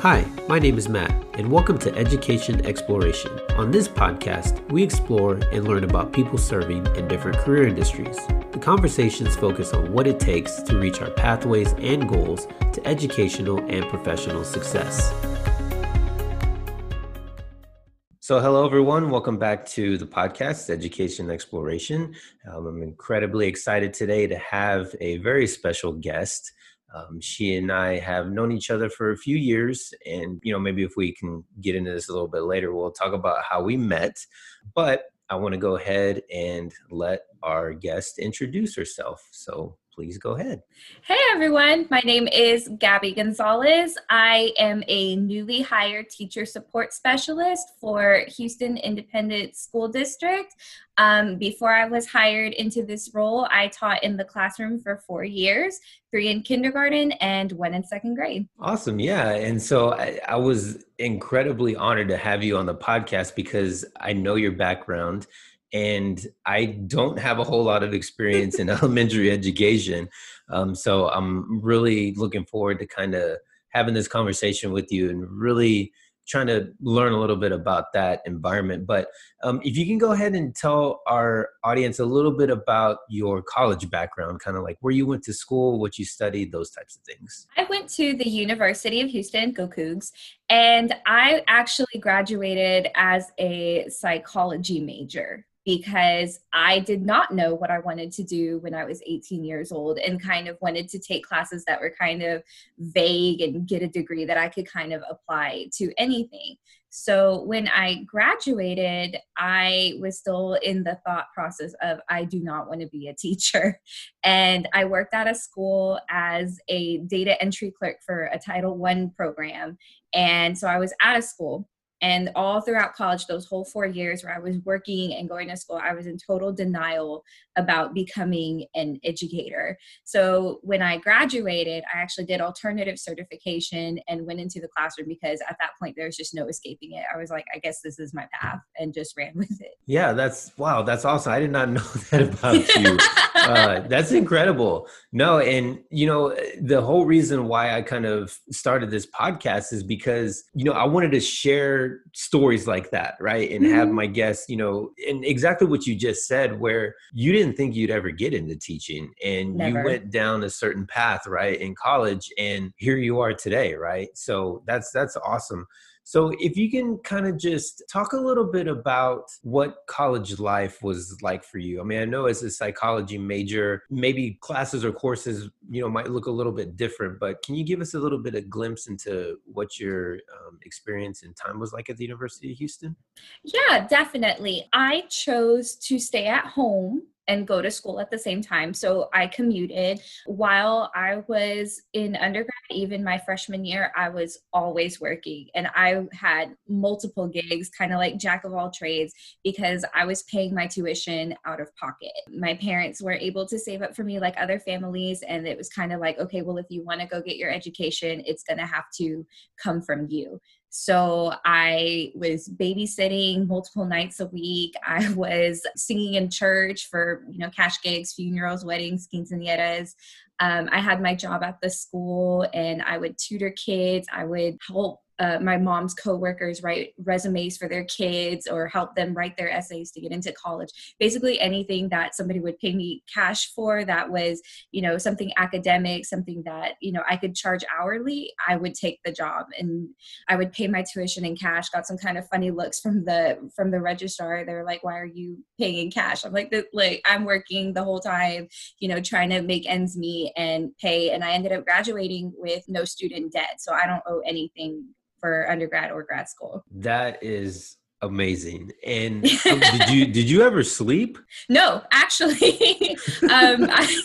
Hi, my name is Matt, and welcome to Education Exploration. On this podcast, we explore and learn about people serving in different career industries. The conversations focus on what it takes to reach our pathways and goals to educational and professional success. So, hello everyone. Welcome back to the podcast, Education Exploration. Um, I'm incredibly excited today to have a very special guest. Um, she and I have known each other for a few years, and you know maybe if we can get into this a little bit later, we'll talk about how we met. But I want to go ahead and let our guest introduce herself. So please go ahead. Hey everyone, my name is Gabby Gonzalez. I am a newly hired teacher support specialist for Houston Independent School District. Um, before I was hired into this role, I taught in the classroom for four years three in kindergarten and one in second grade. Awesome. Yeah. And so I, I was incredibly honored to have you on the podcast because I know your background and I don't have a whole lot of experience in elementary education. Um, so I'm really looking forward to kind of having this conversation with you and really trying to learn a little bit about that environment. But um, if you can go ahead and tell our audience a little bit about your college background, kind of like where you went to school, what you studied, those types of things. I went to the University of Houston, go Cougs, and I actually graduated as a psychology major because I did not know what I wanted to do when I was 18 years old and kind of wanted to take classes that were kind of vague and get a degree that I could kind of apply to anything. So when I graduated, I was still in the thought process of I do not want to be a teacher. And I worked at a school as a data entry clerk for a Title One program. And so I was out of school and all throughout college, those whole four years where I was working and going to school, I was in total denial about becoming an educator. So when I graduated, I actually did alternative certification and went into the classroom because at that point, there was just no escaping it. I was like, I guess this is my path and just ran with it. Yeah, that's wow. That's awesome. I did not know that about you. uh, that's incredible. No, and you know, the whole reason why I kind of started this podcast is because, you know, I wanted to share stories like that, right? And mm-hmm. have my guests, you know, and exactly what you just said, where you didn't think you'd ever get into teaching and Never. you went down a certain path, right, in college, and here you are today, right? So that's that's awesome. So, if you can kind of just talk a little bit about what college life was like for you. I mean, I know as a psychology major, maybe classes or courses, you know, might look a little bit different, but can you give us a little bit of glimpse into what your um, experience and time was like at the University of Houston? Yeah, definitely. I chose to stay at home and go to school at the same time. So I commuted while I was in undergrad, even my freshman year, I was always working and I had multiple gigs, kind of like jack of all trades, because I was paying my tuition out of pocket. My parents were able to save up for me like other families. And it was kind of like, okay, well, if you want to go get your education, it's going to have to come from you. So I was babysitting multiple nights a week. I was singing in church for, you know, cash gigs, funerals, weddings, quinceañeras. Um, I had my job at the school and I would tutor kids. I would help uh, my mom's coworkers write resumes for their kids or help them write their essays to get into college. Basically anything that somebody would pay me cash for that was you know something academic something that you know i could charge hourly i would take the job and i would pay my tuition in cash. Got some kind of funny looks from the from the registrar. They're like why are you paying in cash? I'm like like i'm working the whole time you know trying to make ends meet and pay. And i ended up graduating with no student debt so i don't owe anything for undergrad or grad school. That is amazing. And did you did you ever sleep? No, actually. um, I,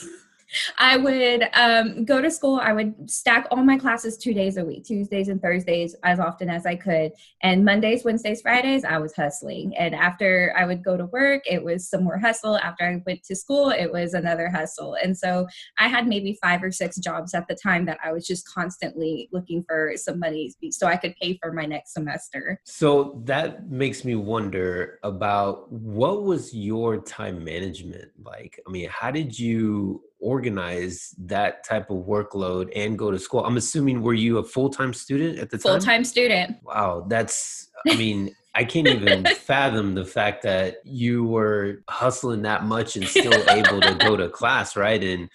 I would um, go to school. I would stack all my classes two days a week, Tuesdays and Thursdays, as often as I could. And Mondays, Wednesdays, Fridays, I was hustling. And after I would go to work, it was some more hustle. After I went to school, it was another hustle. And so I had maybe five or six jobs at the time that I was just constantly looking for some money so I could pay for my next semester. So that makes me wonder about what was your time management like? I mean, how did you organize that type of workload and go to school? I'm assuming were you a full time student at the time? Full time student. Wow, that's I mean. I can't even fathom the fact that you were hustling that much and still able to go to class, right? And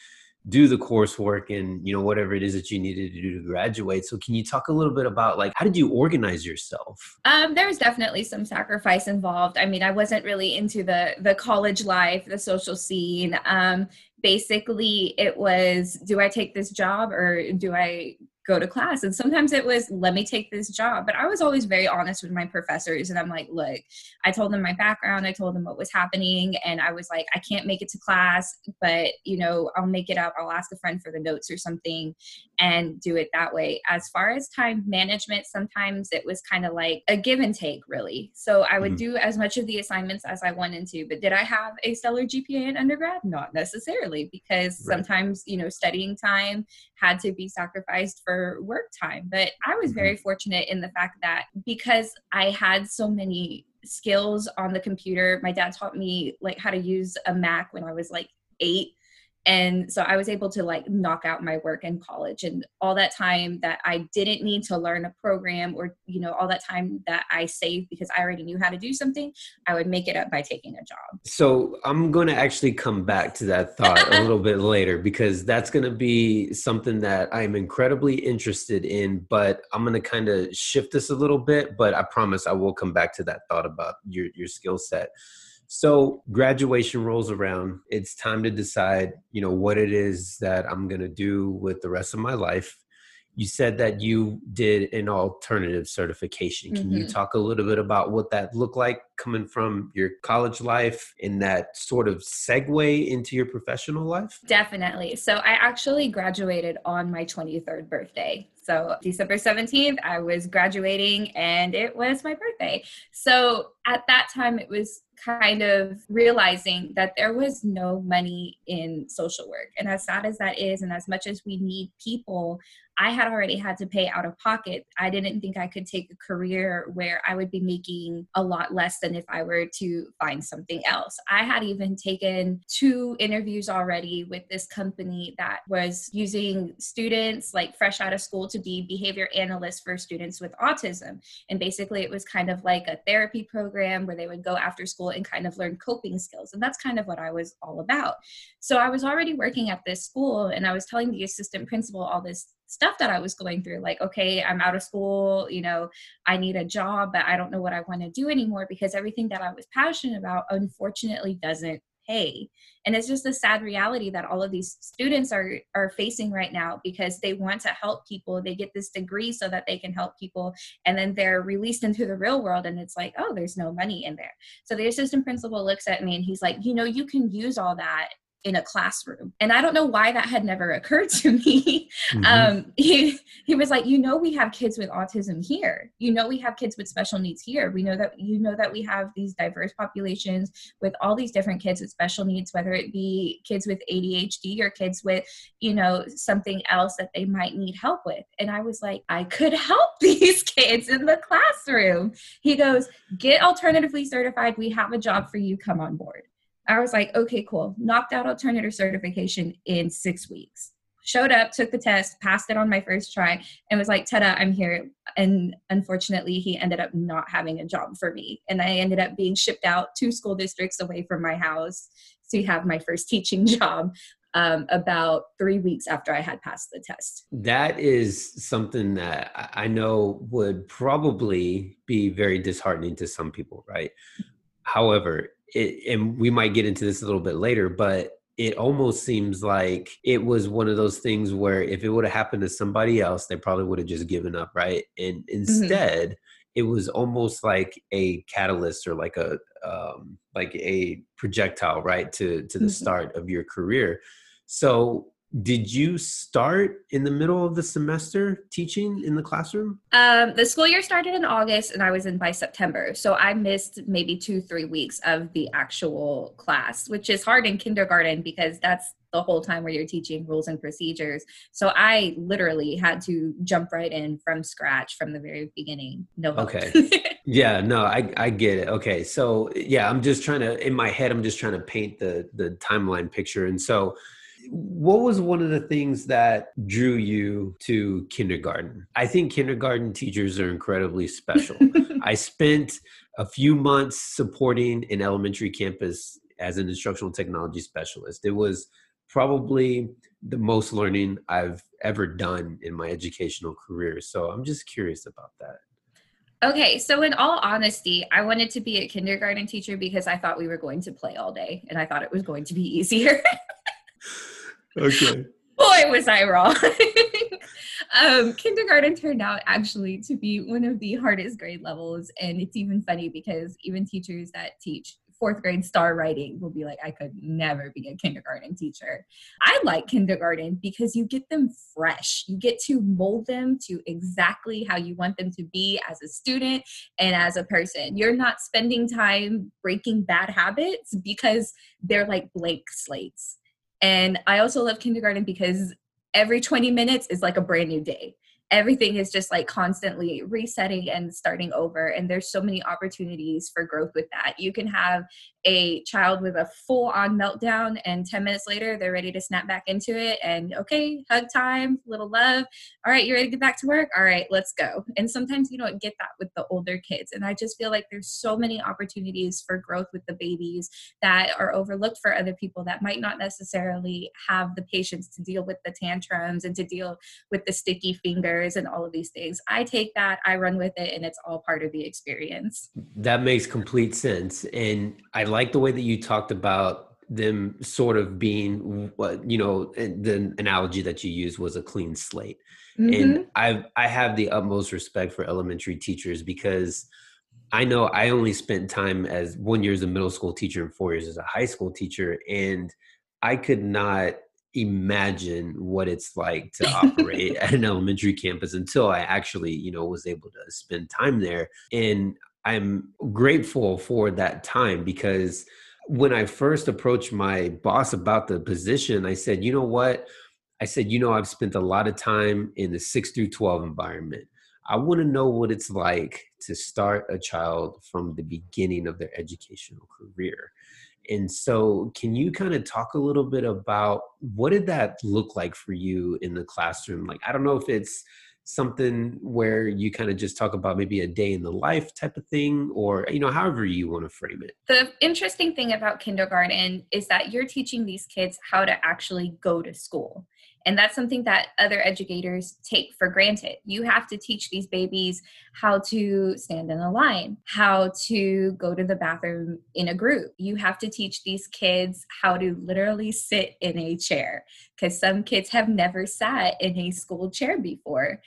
do the coursework and you know whatever it is that you needed to do to graduate so can you talk a little bit about like how did you organize yourself um there's definitely some sacrifice involved i mean i wasn't really into the the college life the social scene um basically it was do i take this job or do i go to class. And sometimes it was, let me take this job. But I was always very honest with my professors. And I'm like, look, I told them my background, I told them what was happening. And I was like, I can't make it to class, but, you know, I'll make it up. I'll ask a friend for the notes or something and do it that way. As far as time management, sometimes it was kind of like a give and take, really. So I would mm-hmm. do as much of the assignments as I wanted to. But did I have a stellar GPA in undergrad? Not necessarily, because right. sometimes, you know, studying time had to be sacrificed for work time. But I was very mm-hmm. fortunate in the fact that because I had so many skills on the computer, my dad taught me like how to use a Mac when I was like eight and so i was able to like knock out my work in college and all that time that i didn't need to learn a program or you know all that time that i saved because i already knew how to do something i would make it up by taking a job. So i'm going to actually come back to that thought a little bit later because that's going to be something that i'm incredibly interested in but i'm going to kind of shift this a little bit but i promise i will come back to that thought about your your skill set so graduation rolls around. It's time to decide, you know, what it is that I'm going to do with the rest of my life. You said that you did an alternative certification. Can mm-hmm. you talk a little bit about what that looked like coming from your college life and that sort of segue into your professional life? Definitely. So I actually graduated on my 23rd birthday. So December 17th, I was graduating and it was my birthday. So at that time, it was kind of realizing that there was no money in social work. And as sad as that is, and as much as we need people, I had already had to pay out of pocket. I didn't think I could take a career where I would be making a lot less than if I were to find something else. I had even taken two interviews already with this company that was using students like fresh out of school to be behavior analysts for students with autism. And basically, it was kind of like a therapy program where they would go after school and kind of learn coping skills. And that's kind of what I was all about. So I was already working at this school and I was telling the assistant principal all this stuff that I was going through. Like, okay, I'm out of school, you know, I need a job, but I don't know what I want to do anymore because everything that I was passionate about unfortunately doesn't pay. And it's just a sad reality that all of these students are are facing right now because they want to help people. They get this degree so that they can help people and then they're released into the real world and it's like, "Oh, there's no money in there." So the assistant principal looks at me and he's like, "You know, you can use all that in a classroom. And I don't know why that had never occurred to me. Mm-hmm. Um, he, he was like, you know, we have kids with autism here. You know, we have kids with special needs here. We know that, you know, that we have these diverse populations with all these different kids with special needs, whether it be kids with ADHD or kids with, you know, something else that they might need help with. And I was like, I could help these kids in the classroom. He goes, get alternatively certified. We have a job for you. Come on board. I was like, okay, cool. Knocked out alternative certification in six weeks. Showed up, took the test, passed it on my first try, and was like, ta da, I'm here. And unfortunately, he ended up not having a job for me. And I ended up being shipped out two school districts away from my house to have my first teaching job um, about three weeks after I had passed the test. That is something that I know would probably be very disheartening to some people, right? However, it, and we might get into this a little bit later, but it almost seems like it was one of those things where if it would have happened to somebody else, they probably would have just given up, right? And mm-hmm. instead, mm-hmm. it was almost like a catalyst or like a um, like a projectile, right, to to the mm-hmm. start of your career. So did you start in the middle of the semester teaching in the classroom? Um, the school year started in august and i was in by september. So i missed maybe two three weeks of the actual class which is hard in kindergarten because that's the whole time where you're teaching rules and procedures. So i literally had to jump right in from scratch from the very beginning. No help. okay. Yeah no i i get it. Okay so yeah i'm just trying to in my head i'm just trying to paint the the timeline picture. And so what was one of the things that drew you to kindergarten? I think kindergarten teachers are incredibly special. I spent a few months supporting an elementary campus as an instructional technology specialist. It was probably the most learning I've ever done in my educational career. So I'm just curious about that. Okay, so in all honesty, I wanted to be a kindergarten teacher because I thought we were going to play all day and I thought it was going to be easier. okay. Boy, was I wrong. um, kindergarten turned out actually to be one of the hardest grade levels. And it's even funny because even teachers that teach fourth grade STAAR writing will be like, I could never be a kindergarten teacher. I like kindergarten because you get them fresh. You get to mold them to exactly how you want them to be as a student and as a person. You're not spending time breaking bad habits because they're like blank slates. And I also love kindergarten because every 20 minutes is like a brand new day. Everything is just like constantly resetting and starting over and there's so many opportunities for growth with that. You can have a child with a full on meltdown and 10 minutes later they're ready to snap back into it and okay hug time little love. All right you ready to get back to work? All right let's go. And sometimes you don't get that with the older kids and i just feel like there's so many opportunities for growth with the babies that are overlooked for other people that might not necessarily have the patience to deal with the tantrums and to deal with the sticky fingers and all of these things. I take that i run with it and it's all part of the experience. That makes complete sense and i like the way that you talked about them sort of being what you know the analogy that you used was a clean slate mm-hmm. and i i have the utmost respect for elementary teachers because i know i only spent time as one year as a middle school teacher and four years as a high school teacher and i could not imagine what it's like to operate at an elementary campus until i actually you know was able to spend time there and I'm grateful for that time because when I first approached my boss about the position, I said, you know what? I said, you know, I've spent a lot of time in the six through 12 environment. I want to know what it's like to start a child from the beginning of their educational career. And so, can you kind of talk a little bit about what did that look like for you in the classroom? Like, I don't know if it's something where you kind of just talk about maybe a day in the life type of thing or you know however you want to frame it? The interesting thing about kindergarten is that you're teaching these kids how to actually go to school and that's something that other educators take for granted. You have to teach these babies how to stand in a line, how to go to the bathroom in a group. You have to teach these kids how to literally sit in a chair because some kids have never sat in a school chair before.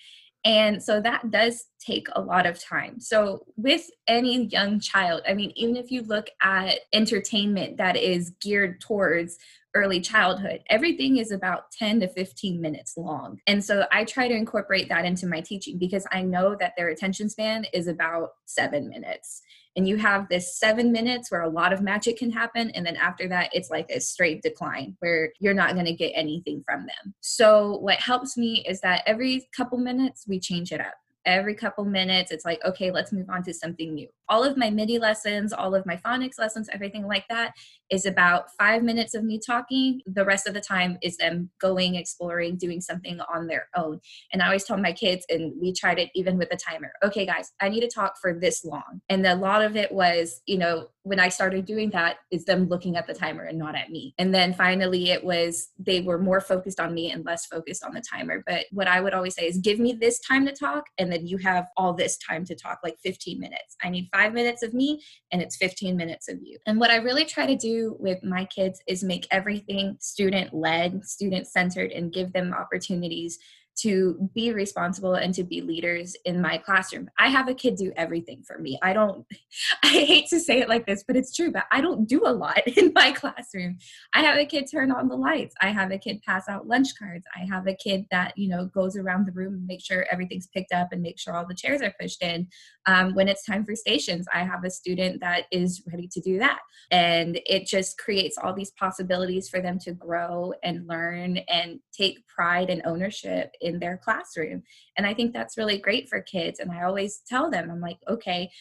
And so that does take a lot of time. So, with any young child, I mean, even if you look at entertainment that is geared towards early childhood, everything is about 10 to 15 minutes long. And so I try to incorporate that into my teaching because I know that their attention span is about seven minutes. And you have this seven minutes where a lot of magic can happen. And then after that, it's like a straight decline where you're not going to get anything from them. So, what helps me is that every couple minutes, we change it up every couple minutes it's like okay let's move on to something new all of my midi lessons all of my phonics lessons everything like that is about five minutes of me talking. The rest of the time is them going exploring doing something on their own. And i always tell my kids and we tried it even with a timer okay guys i need to talk for this long. And a lot of it was you know when i started doing that is them looking at the timer and not at me. And then finally it was they were more focused on me and less focused on the timer. But what i would always say is give me this time to talk and then you have all this time to talk, like 15 minutes. I need five minutes of me and it's 15 minutes of you. And what I really try to do with my kids is make everything student led, student centered, and give them opportunities to be responsible and to be leaders in my classroom. I have a kid do everything for me. I don't, I hate to say it like this, but it's true, but I don't do a lot in my classroom. I have a kid turn on the lights. I have a kid pass out lunch cards. I have a kid that, you know, goes around the room and make sure everything's picked up and make sure all the chairs are pushed in. Um, when it's time for stations, I have a student that is ready to do that. And it just creates all these possibilities for them to grow and learn and take pride and ownership in their classroom. And I think that's really great for kids. And I always tell them, I'm like, okay,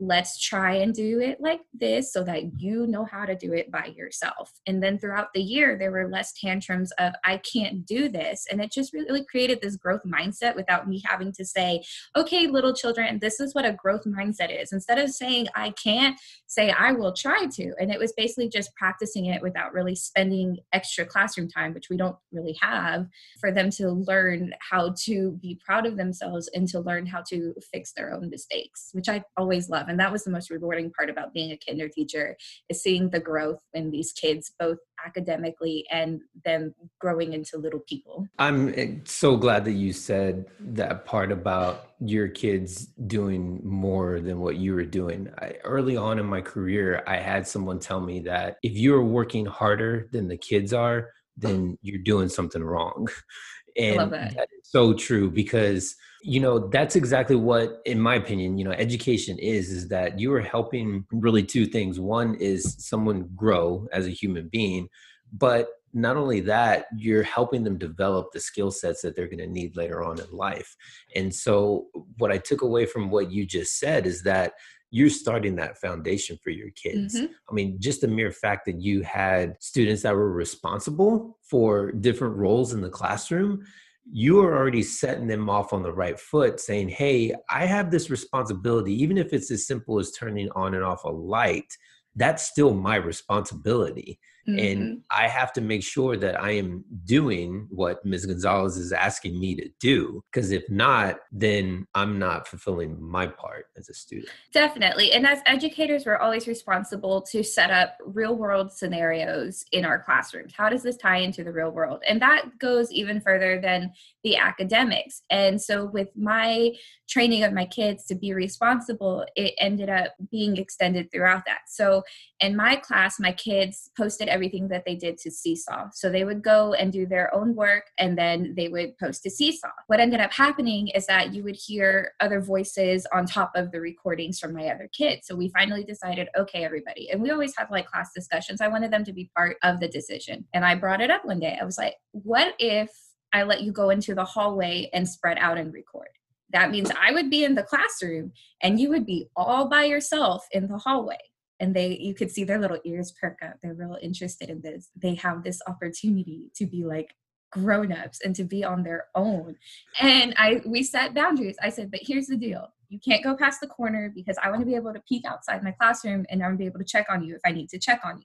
let's try and do it like this so that you know how to do it by yourself. And then throughout the year, there were less tantrums of, I can't do this. And it just really created this growth mindset without me having to say, okay, little children, this is what a growth mindset is. Instead of saying, I can't, say, I will try to. And it was basically just practicing it without really spending extra classroom time, which we don't really have, for them to learn how to be proud of themselves and to learn how to fix their own mistakes, which I always love and that was the most rewarding part about being a kinder teacher is seeing the growth in these kids both academically and them growing into little people. I'm eh, so glad that you said that part about your kids doing more than what you were doing. I, early on in my career i had someone tell me that if you're working harder than the kids are then you're doing something wrong and that. that is so true because you know that's exactly what in my opinion you know education is is that you are helping really two things one is someone grow as a human being but not only that you're helping them develop the skill sets that they're going to need later on in life and so what i took away from what you just said is that you're starting that foundation for your kids. Mm-hmm. I mean, just the mere fact that you had students that were responsible for different roles in the classroom you are already setting them off on the right foot saying hey i have this responsibility even if it's as simple as turning on and off a light that's still my responsibility Mm-hmm. And I have to make sure that I am doing what Ms. Gonzalez is asking me to do. Because if not, then I'm not fulfilling my part as a student. Definitely. And as educators, we're always responsible to set up real world scenarios in our classrooms. How does this tie into the real world? And that goes even further than the academics. And so, with my training of my kids to be responsible, it ended up being extended throughout that. So, in my class, my kids posted everything that they did to Seesaw. So they would go and do their own work and then they would post to Seesaw. What ended up happening is that you would hear other voices on top of the recordings from my other kids. So we finally decided, okay, everybody. And we always have like class discussions. I wanted them to be part of the decision. And I brought it up one day. I was like, what if I let you go into the hallway and spread out and record? That means I would be in the classroom and you would be all by yourself in the hallway and they you could see their little ears perk up. They're real interested in this. They have this opportunity to be like grown-ups and to be on their own. And i we set boundaries. I said but here's the deal. You can't go past the corner because i want to be able to peek outside my classroom and i want to be able to check on you if i need to check on you.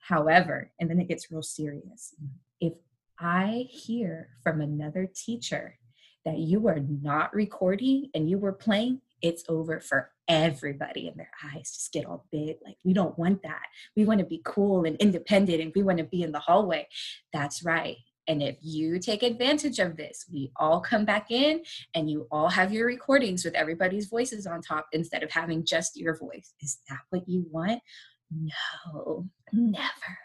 However and then it gets real serious. Mm-hmm. If i hear from another teacher that you are not recording and you were playing it's over for everybody and their eyes just get all big like we don't want that we want to be cool and independent and we want to be in the hallway that's right and if you take advantage of this, we all come back in and you all have your recordings with everybody's voices on top instead of having just your voice. Is that what you want? No, never.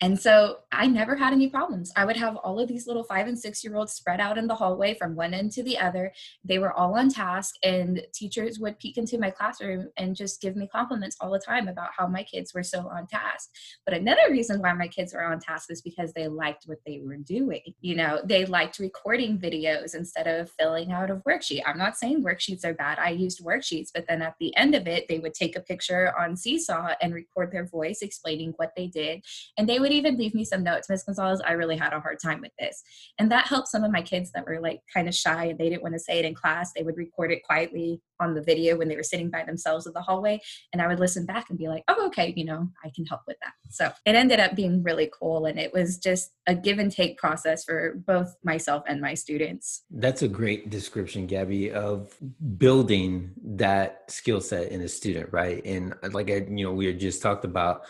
And so I never had any problems. I would have all of these little five and six year olds spread out in the hallway from one end to the other. They were all on task, and teachers would peek into my classroom and just give me compliments all the time about how my kids were so on task. But another reason why my kids were on task is because they liked what they were doing. You know, they liked recording videos instead of filling out a worksheet. I'm not saying worksheets are bad. I used worksheets, but then at the end of it, they would take a picture on Seesaw and record their voice explaining what they did and they would even leave me some notes. Miss Gonzalez, I really had a hard time with this. And that helped some of my kids that were like kind of shy and they didn't want to say it in class. They would record it quietly on the video when they were sitting by themselves in the hallway. And I would listen back and be like, oh, okay, you know, I can help with that. So it ended up being really cool. And it was just a give and take process for both myself and my students. That's a great description, Gabby, of building that skill set in a student, right? And uh, like I, you know, we had just talked about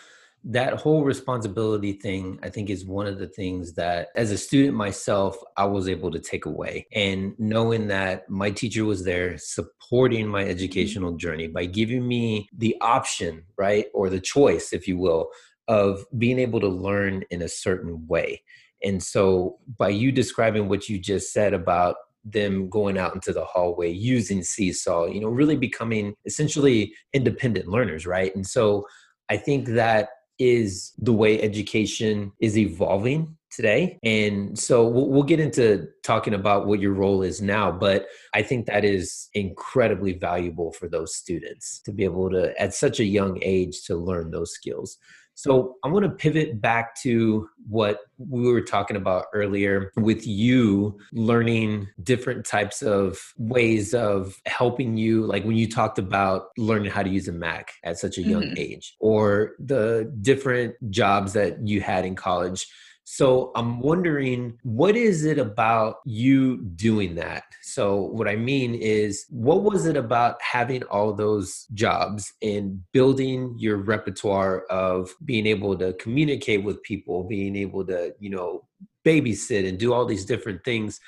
that whole responsibility thing i think is one of the things that as a student myself i was able to take away. And knowing that my teacher was there supporting my mm-hmm. educational journey by giving me the option right or the choice if you will of being able to learn in a certain way. And so by you describing what you just said about them going out into the hallway using seesaw you know really becoming essentially independent learners right? And so i think that is the way education is evolving today. And so we'll, get into talking about what your role is now, but I think that is incredibly valuable for those students to be able to, at such a young age, to learn those skills. So I want to pivot back to what we were talking about earlier with you learning different types of ways of helping you, like when you talked about learning how to use a Mac at such a young mm-hmm. age, or the different jobs that you had in college so I'm wondering, what is it about you doing that? So, what I mean is, what was it about having all those jobs and building your repertoire of being able to communicate with people, being able to, you know, babysit and do all these different things?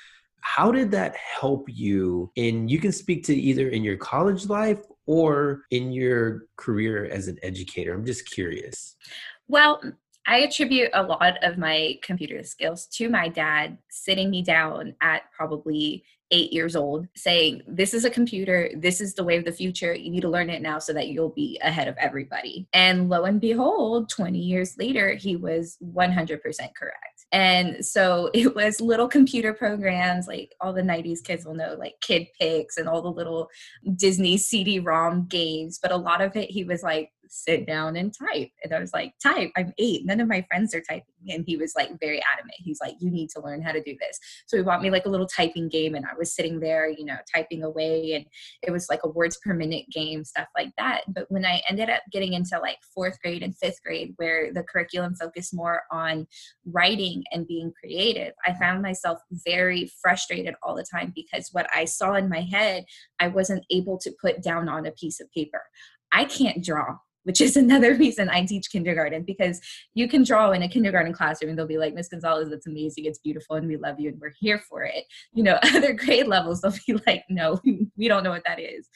How did that help you? And you can speak to either in your college life or in your career as an educator. I'm just curious. Well, I attribute a lot of my computer skills to my dad sitting me down at probably eight years old saying, This is a computer. This is the way of the future. You need to learn it now so that you'll be ahead of everybody. And lo and behold, 20 years later, he was 100% correct. And so it was little computer programs, like all the 90s kids will know, like Kid Pix and all the little Disney CD ROM games. But a lot of it, he was like, sit down and type. And I was like, type, I'm eight. None of my friends are typing. And he was like very adamant. He's like, you need to learn how to do this. So he bought me like a little typing game and I was sitting there, you know, typing away and it was like a words per minute game, stuff like that. But when I ended up getting into like fourth grade and fifth grade, where the curriculum focused more on writing and being creative, I found myself very frustrated all the time because what I saw in my head, I wasn't able to put down on a piece of paper. I can't draw which is another reason I teach kindergarten because you can draw in a kindergarten classroom and they'll be like, Miss Gonzalez, that's amazing, it's beautiful, and we love you and we're here for it. You know, other grade levels, they'll be like, no, we don't know what that is.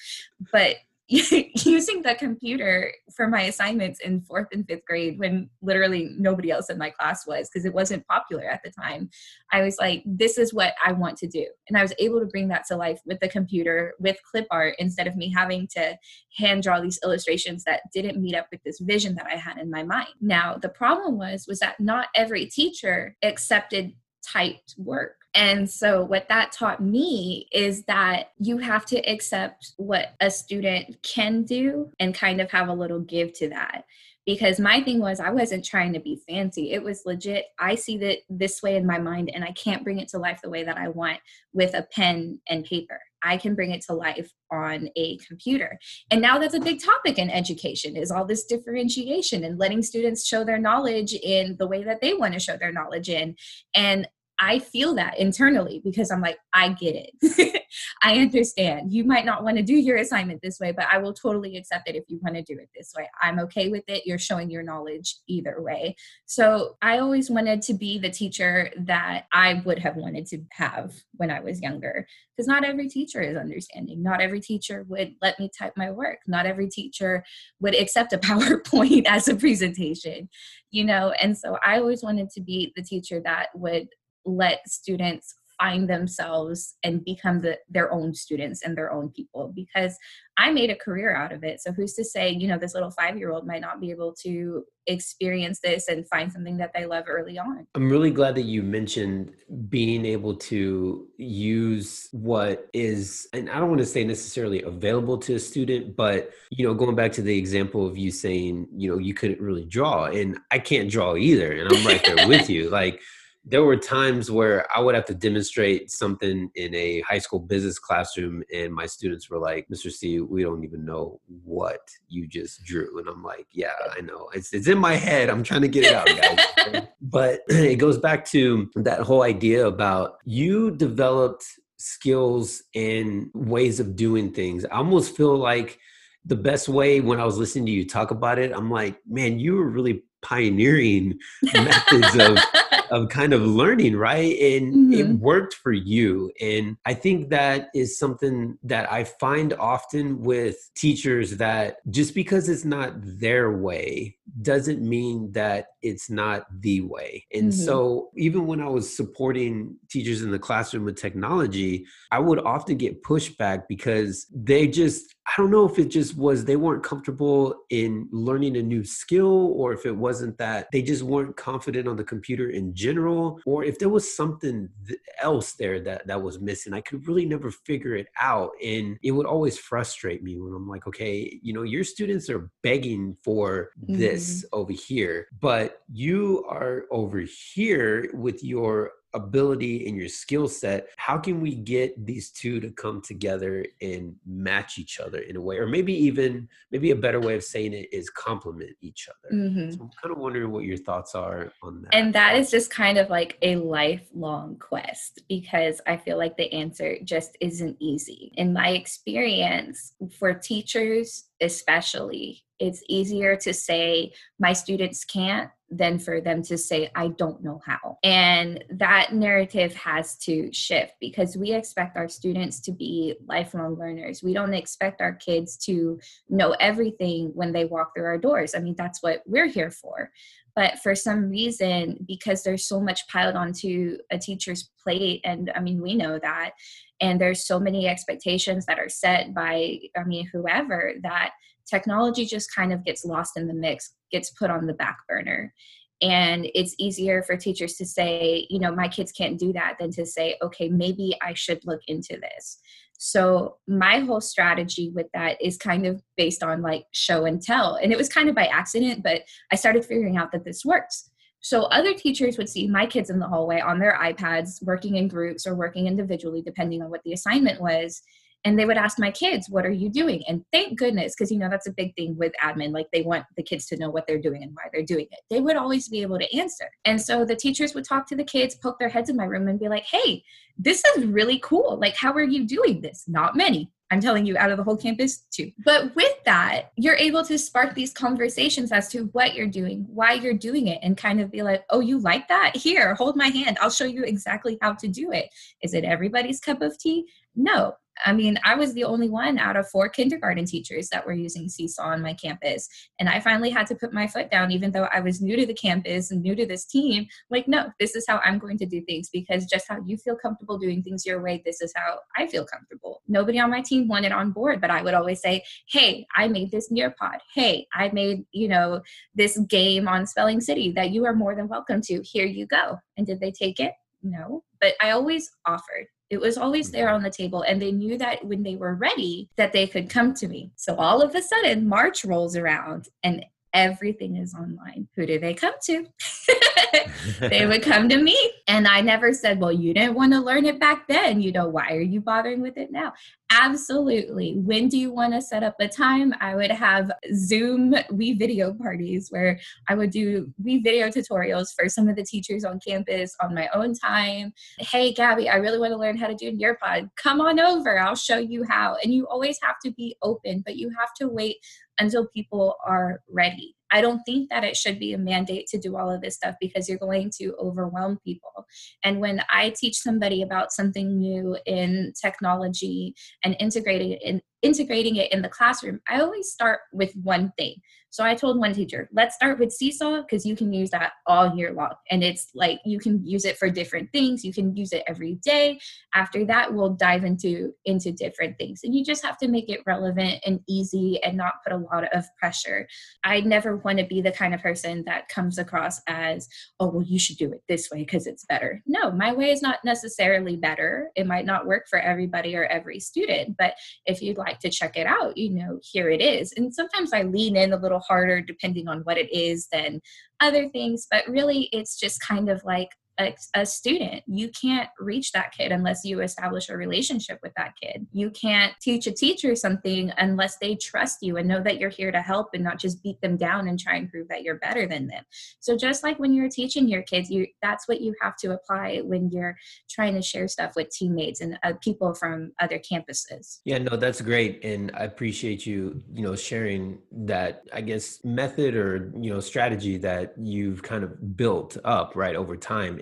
But using the computer for my assignments in fourth and fifth grade when literally nobody else in my class was because it wasn't popular at the time. I was like this is what i want to do. And i was able to bring that to life with the computer with clip art instead of me having to hand draw these illustrations that didn't meet up with this vision that i had in my mind. Now the problem was was that not every teacher accepted typed work and so, what that taught me is that you have to accept what a student can do and kind of have a little give to that. Because my thing was, I wasn't trying to be fancy. It was legit. I see that this way in my mind, and I can't bring it to life the way that I want with a pen and paper. I can bring it to life on a computer. And now that's a big topic in education is all this differentiation and letting students show their knowledge in the way that they want to show their knowledge in. And I feel that internally because I'm like, I get it. I understand. You might not want to do your assignment this way, but I will totally accept it if you want to do it this way. I'm okay with it. You're showing your knowledge either way. So I always wanted to be the teacher that I would have wanted to have when I was younger because not every teacher is understanding. Not every teacher would let me type my work. Not every teacher would accept a PowerPoint as a presentation, you know? And so I always wanted to be the teacher that would let students find themselves and become the, their own students and their own people because I made a career out of it. So who's to say, you know, this little five year old might not be able to experience this and find something that they love early on. I'm really glad that you mentioned being able to use what is, and I don't want to say necessarily available to a student, but, you know, going back to the example of you saying, you know, you couldn't really draw and I can't draw either. And I'm right there with you. Like, there were times where I would have to demonstrate something in a high school business classroom, and my students were like, "Mr. C, we don't even know what you just drew," and I'm like, "Yeah, I know. It's it's in my head. I'm trying to get it out, guys." but it goes back to that whole idea about you developed skills and ways of doing things. I almost feel like the best way when I was listening to you talk about it, I'm like, man, you were really pioneering methods of of kind of learning right and mm-hmm. it worked for you and i think that is something that i find often with teachers that just because it's not their way doesn't mean that it's not the way and mm-hmm. so even when i was supporting teachers in the classroom with technology i would often get pushback because they just I don't know if it just was they weren't comfortable in learning a new skill or if it wasn't that they just weren't confident on the computer in general or if there was something else there that that was missing. I could really never figure it out and it would always frustrate me when I'm like, okay, you know, your students are begging for this mm-hmm. over here, but you are over here with your ability and your skill set how can we get these two to come together and match each other in a way? Or maybe even maybe a better way of saying it is complement each other. Mm-hmm. so i'm kind of wondering what your thoughts are on that. And that is just kind of like a lifelong quest because i feel like the answer just isn't easy. In my experience for teachers especially it's easier to say my students can't than for them to say, I don't know how. And that narrative has to shift because we expect our students to be lifelong learners. We don't expect our kids to know everything when they walk through our doors. I mean, that's what we're here for. But for some reason, because there's so much piled onto a teacher's plate, and I mean, we know that, and there's so many expectations that are set by, I mean, whoever, that technology just kind of gets lost in the mix, gets put on the back burner. And it's easier for teachers to say, you know, my kids can't do that than to say, okay, maybe I should look into this. So my whole strategy with that is kind of based on like show and tell. And it was kind of by accident, but I started figuring out that this works. So other teachers would see my kids in the hallway on their iPads working in groups or working individually depending on what the assignment was and they would ask my kids what are you doing and thank goodness because you know that's a big thing with admin like they want the kids to know what they're doing and why they're doing it they would always be able to answer and so the teachers would talk to the kids poke their heads in my room and be like hey this is really cool like how are you doing this not many I'm telling you, out of the whole campus, too. But with that, you're able to spark these conversations as to what you're doing, why you're doing it, and kind of be like, oh, you like that? Here, hold my hand. I'll show you exactly how to do it. Is it everybody's cup of tea? No. I mean, I was the only one out of four kindergarten teachers that were using Seesaw on my campus. And I finally had to put my foot down, even though I was new to the campus and new to this team. Like, no, this is how I'm going to do things because just how you feel comfortable doing things your way, this is how I feel comfortable. Nobody on my team wanted on board, but I would always say, hey, I made this Nearpod. Hey, I made, you know, this game on Spelling City that you are more than welcome to. Here you go. And did they take it? No. But I always offered it was always there on the table and they knew that when they were ready that they could come to me. So all of a sudden March rolls around and everything is online. Who do they come to? they would come to me. And I never said, Well, you didn't want to learn it back then. You know, why are you bothering with it now? Absolutely. When do you want to set up a time? I would have Zoom WeVideo parties where I would do WeVideo tutorials for some of the teachers on campus on my own time. Hey, Gabby, I really want to learn how to do Nearpod. Come on over. I'll show you how. And you always have to be open, but you have to wait until people are ready. I don't think that it should be a mandate to do all of this stuff because you're going to overwhelm people. And when I teach somebody about something new in technology and integrating it in integrating it in the classroom, I always start with one thing. So I told one teacher, let's start with Seesaw because you can use that all year long. And it's like you can use it for different things. You can use it every day. After that, we'll dive into into different things. And you just have to make it relevant and easy and not put a lot of pressure. I never want to be the kind of person that comes across as, oh, well, you should do it this way because it's better. No, my way is not necessarily better. It might not work for everybody or every student, but if you'd like to check it out, you know, here it is. And sometimes I lean in a little little harder depending on what it is than other things but really it's just kind of like a, a, student. You can't reach that kid unless you establish a relationship with that kid. You can't teach a teacher something unless they trust you and know that you're here to help and not just beat them down and try and prove that you're better than them. So just like when you're teaching your kids, you that's what you have to apply when you're trying to share stuff with teammates and uh, people from other campuses. Yeah, no, that's great and I appreciate you, you know, sharing that I guess method or, you know, strategy that you've kind of built up right over time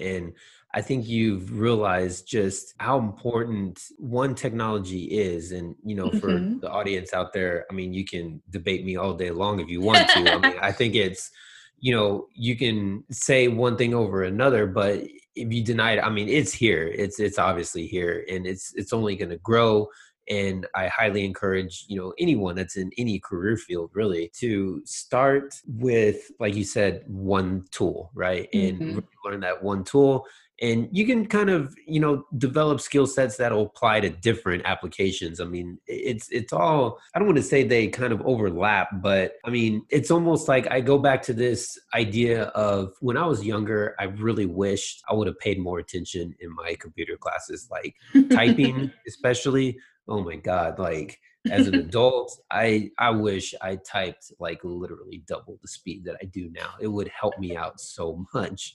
I think you've realized just how important one technology is. And, you know, for mm-hmm. the audience out there, I mean, you can debate me all day long if you want to. I mean, I think it's, you know, you can say one thing over another, but if you deny it, I mean, it's here. It's it's obviously here and it's it's only gonna grow And I highly encourage, you know, anyone that's in any career field really to start with, like you said, one tool, right? And mm-hmm. learn that one tool and you can kind of you know develop skill sets that'll apply to different applications i mean it's it's all i don't want to say they kind of overlap but i mean it's almost like i go back to this idea of when i was younger i really wished i would have paid more attention in my computer classes like typing especially oh my god like as an adult i i wish i typed like literally double the speed that i do now it would help me out so much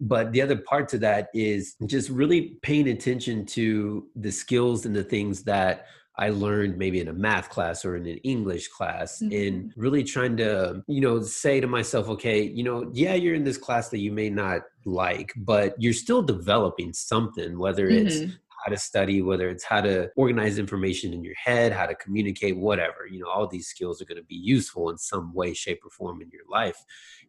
but the other part to that is just really paying attention to the skills and the things that I learned maybe in a math class or in an English class mm-hmm. and really trying to, you know, say to myself, okay, you know, yeah, you're in this class that you may not like, but you're still developing something, whether it's mm-hmm. How to study, whether it's how to organize information in your head, how to communicate, whatever, you know, all these skills are going to be useful in some way, shape, or form in your life.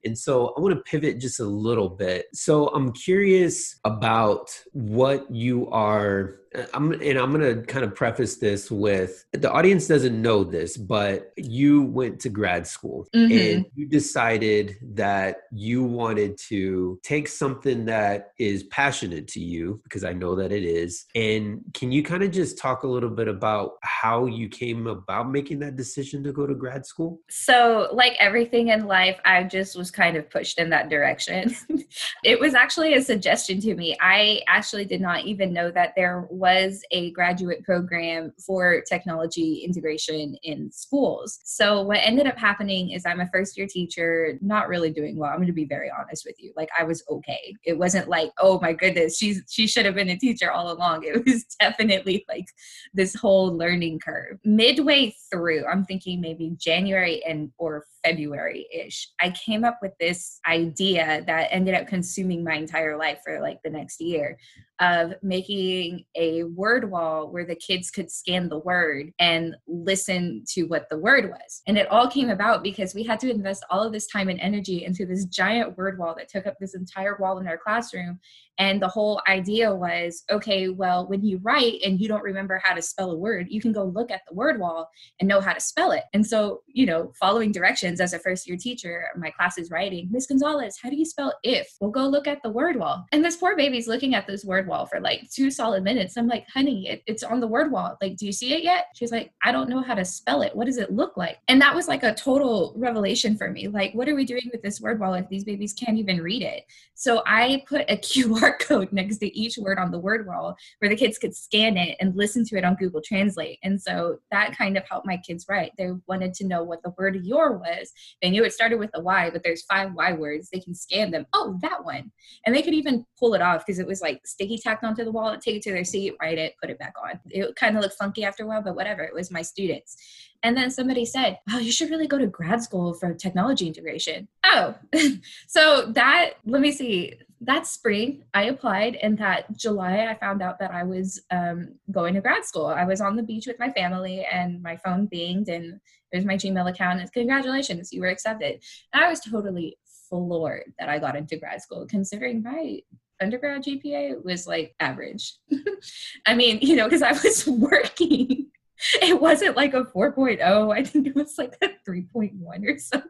And so I want to pivot just a little bit. So I'm curious about what you are I'm and I'm going to kind of preface this with the audience doesn't know this, but you went to grad school mm-hmm. and you decided that you wanted to take something that is passionate to you because I know that it is. And can you kind of just talk a little bit about how you came about making that decision to go to grad school? So, like everything in life, I just was kind of pushed in that direction. it was actually a suggestion to me. I actually did not even know that there was a graduate program for technology integration in schools. So what ended up happening is I'm a first year teacher, not really doing well. I'm going to be very honest with you. Like I was okay. It wasn't like, "Oh my goodness, she's she should have been a teacher all along." It was definitely like this whole learning curve. Midway through, I'm thinking maybe January and or February ish, I came up with this idea that ended up consuming my entire life for like the next year of making a word wall where the kids could scan the word and listen to what the word was. And it all came about because we had to invest all of this time and energy into this giant word wall that took up this entire wall in our classroom. And the whole idea was okay, well, when you write and you don't remember how to spell a word, you can go look at the word wall and know how to spell it. And so, you know, following directions as a first year teacher, my class is writing, Miss Gonzalez, how do you spell if? We'll go look at the word wall. And this poor baby's looking at this word wall for like two solid minutes. I'm like, honey, it, it's on the word wall. Like, do you see it yet? She's like, I don't know how to spell it. What does it look like? And that was like a total revelation for me. Like, what are we doing with this word wall if these babies can't even read it? So I put a QR QR code next to each word on the word wall where the kids could scan it and listen to it on Google Translate. And so that kind of helped my kids write. They wanted to know what the word your was. They knew it started with a Y, but there's five Y words. They can scan them. Oh, that one. And they could even pull it off because it was like sticky tacked onto the wall, take it to their seat, write it, put it back on. It kind of looked funky after a while, but whatever. It was my students. And then somebody said, Oh, you should really go to grad school for technology integration. Oh, so that, let me see, that spring I applied, and that July I found out that I was um, going to grad school. I was on the beach with my family, and my phone binged, and there's my Gmail account. And congratulations, you were accepted. And I was totally floored that I got into grad school, considering my undergrad GPA was like average. I mean, you know, because I was working. It wasn't like a 4.0. I think it was like a 3.1 or something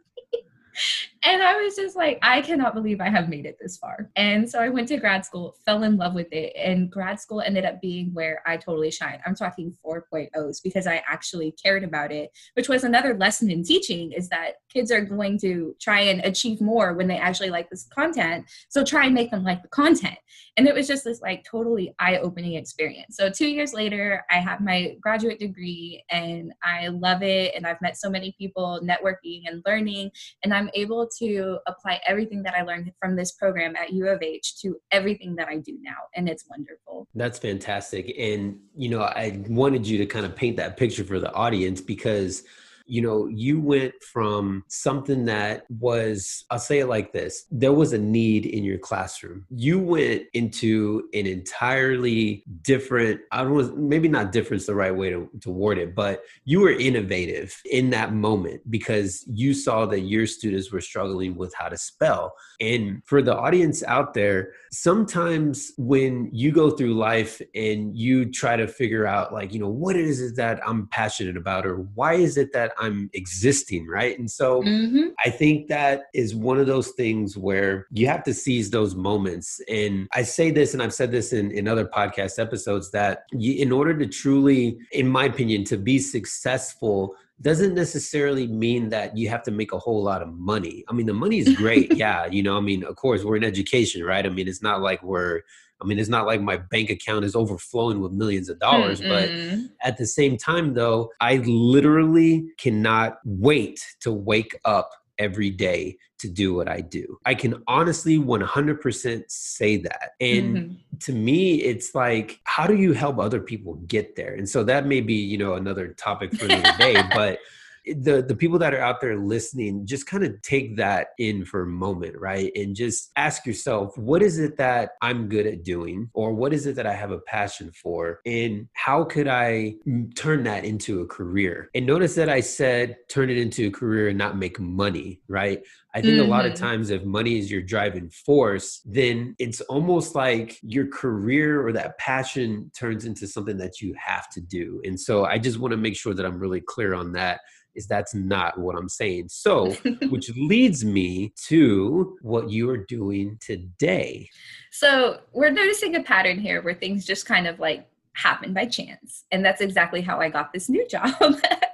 and I was just like, I cannot believe I have made it this far. And so I went to grad school, fell in love with it, and grad school ended up being where I totally shine. I'm talking 4.0s because I actually cared about it, which was another lesson in teaching is that kids are going to try and achieve more when they actually like this content. So try and make them like the content. And it was just this like totally eye opening experience. So two years later, I have my graduate degree and I love it. And I've met so many people networking and learning, and I'm able to apply everything that I learned from this program at U of H to everything that I do now. And it's wonderful. That's fantastic. And, you know, I wanted you to kind of paint that picture for the audience because you know, you went from something that was, I'll say it like this there was a need in your classroom. You went into an entirely different, I don't know, maybe not different is the right way to, to word it, but you were innovative in that moment because you saw that your students were struggling with how to spell. And for the audience out there, sometimes when you go through life and you try to figure out, like, you know, what is it that I'm passionate about or why is it that I'm existing, right? And so mm-hmm. I think that is one of those things where you have to seize those moments. And I say this, and I've said this in, in other podcast episodes, that you, in order to truly, in my opinion, to be successful, doesn't necessarily mean that you have to make a whole lot of money. I mean, the money is great. yeah. You know, I mean, of course, we're in education, right? I mean, it's not like we're, I mean, it's not like my bank account is overflowing with millions of dollars, Mm-mm. but at the same time, though, I literally cannot wait to wake up every day to do what I do. I can honestly 100% say that. And mm-hmm. to me, it's like, how do you help other people get there? And so that may be, you know, another topic for another day, but the the people that are out there listening just kind of take that in for a moment right and just ask yourself what is it that i'm good at doing or what is it that i have a passion for and how could i turn that into a career and notice that i said turn it into a career and not make money right I think mm-hmm. a lot of mm-hmm. times, if money is your driving force, then it's almost like your career or that passion turns into something that you have to do. And so I just want to make sure that I'm really clear on that is that's not what I'm saying. So, which leads me to what you are doing today. So, we're noticing a pattern here where things just kind of like happen by chance. And that's exactly how I got this new job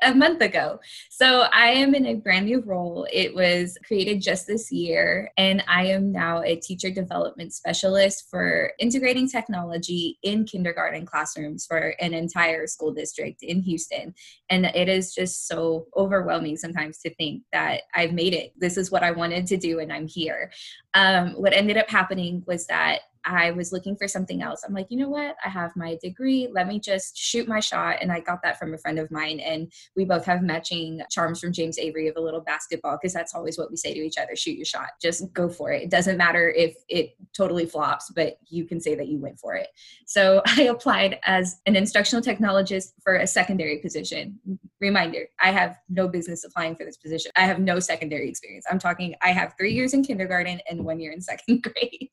a month ago. So I am in a brand new role. It was created just this year, and I am now a teacher development specialist for integrating technology in kindergarten classrooms for an entire school district in Houston. And it is just so overwhelming sometimes to think that I've made it. This is what I wanted to do, and I'm here. Um, what ended up happening was that I was looking for something else. I'm like, you know what? I have my degree. Let me just shoot my shot. And I got that from a friend of mine. And we both have matching charms from James Avery of a little basketball because that's always what we say to each other shoot your shot. Just go for it. It doesn't matter if it totally flops, but you can say that you went for it. So I applied as an instructional technologist for a secondary position. Reminder I have no business applying for this position. I have no secondary experience. I'm talking, I have three years in kindergarten and one year in second grade.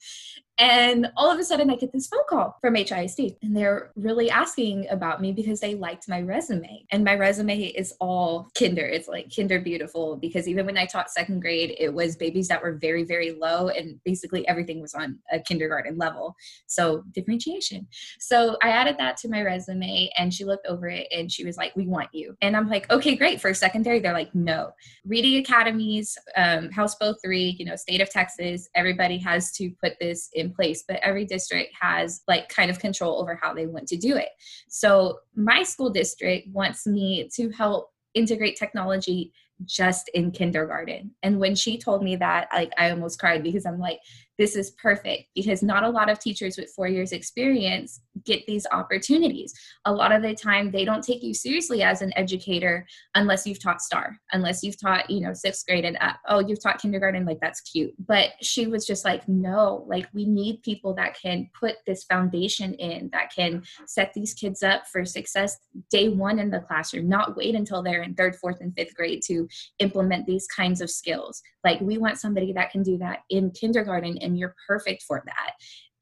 And all of a sudden, I get this phone call from HISD, and they're really asking about me because they liked my resume. And my resume is all kinder. It's like kinder beautiful because even when I taught second grade, it was babies that were very, very low, and basically everything was on a kindergarten level. So, differentiation. So, I added that to my resume, and she looked over it and she was like, We want you. And I'm like, Okay, great. For secondary, they're like, No. Reading academies, um, House Bill 3, you know, state of Texas, everybody has to put this in in place, but every district has like kind of control over how they want to do it. So my school district wants me to help integrate technology just in kindergarten. And when she told me that, like I almost cried because I'm like, this is perfect because not a lot of teachers with four years experience get these opportunities. A lot of the time they don't take you seriously as an educator unless you've taught STAAR unless you've taught you know sixth grade and up. Oh you've taught kindergarten like that's cute. But she was just like no like we need people that can put this foundation in that can set these kids up for success day one in the classroom not wait until they're in third fourth and fifth grade to implement these kinds of skills. Like we want somebody that can do that in kindergarten and you're perfect for that.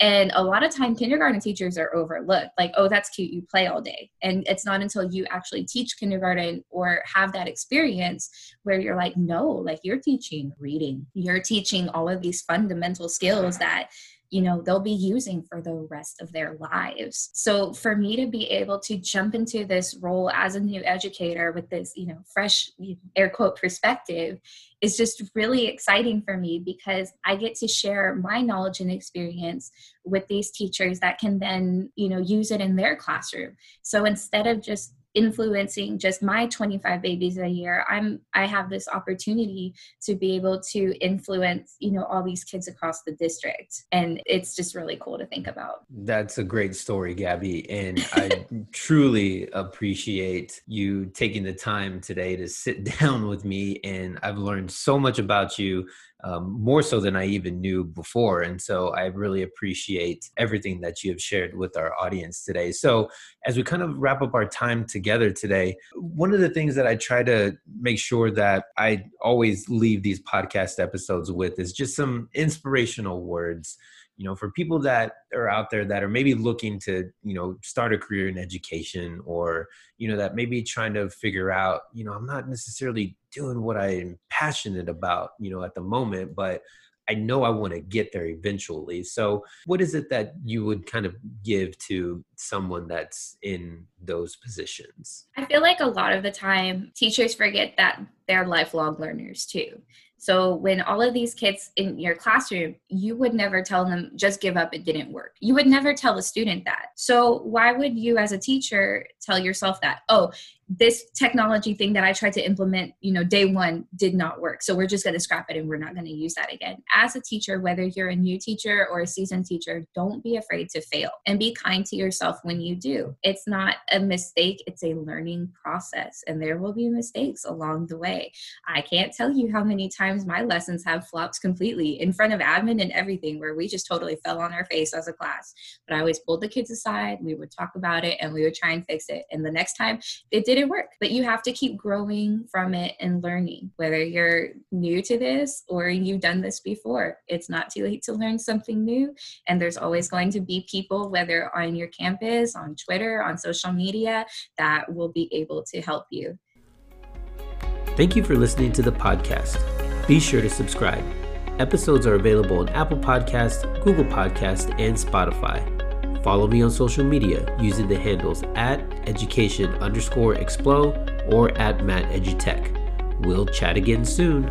And a lot of time, kindergarten teachers are overlooked. Like, oh, that's cute, you play all day. And it's not until you actually teach kindergarten or have that experience where you're like, no, like you're teaching reading, you're teaching all of these fundamental skills that you know they'll be using for the rest of their lives. So for me to be able to jump into this role as a new educator with this you know fresh air quote perspective is just really exciting for me because i get to share my knowledge and experience with these teachers that can then you know use it in their classroom. So instead of just influencing just my 25 babies a year i'm i have this opportunity to be able to influence you know all these kids across the district. And it's just really cool to think about. That's a great story gabby. And i truly appreciate you taking the time today to sit down with me. And i've learned so much about you um, more so than I even knew before. And so I really appreciate everything that you have shared with our audience today. So, as we kind of wrap up our time together today, one of the things that I try to make sure that I always leave these podcast episodes with is just some inspirational words you know for people that are out there that are maybe looking to you know start a career in education or you know that maybe trying to figure out you know i'm not necessarily doing what i'm passionate about you know at the moment but i know i want to get there eventually so what is it that you would kind of give to someone that's in those positions i feel like a lot of the time teachers forget that they're lifelong learners too so when all of these kids in your classroom, you would never tell them just give up, it didn't work. You would never tell a student that. So why would you as a teacher tell yourself that, oh, this technology thing that I tried to implement, you know, day one did not work. So we're just going to scrap it and we're not going to use that again. As a teacher, whether you're a new teacher or a seasoned teacher, don't be afraid to fail and be kind to yourself when you do. It's not a mistake, it's a learning process and there will be mistakes along the way. I can't tell you how many times my lessons have flopped completely in front of admin and everything where we just totally fell on our face as a class. But I always pulled the kids aside, we would talk about it and we would try and fix it. And the next time it did didn't work. But you have to keep growing from it and learning, whether you're new to this or you've done this before. It's not too late to learn something new. And there's always going to be people, whether on your campus, on Twitter, on social media, that will be able to help you. Thank you for listening to the podcast. Be sure to subscribe. Episodes are available on Apple Podcast, Google Podcast, and Spotify. Follow me on social media using the handles at education underscore explode or at Matt Edutech. We'll chat again soon.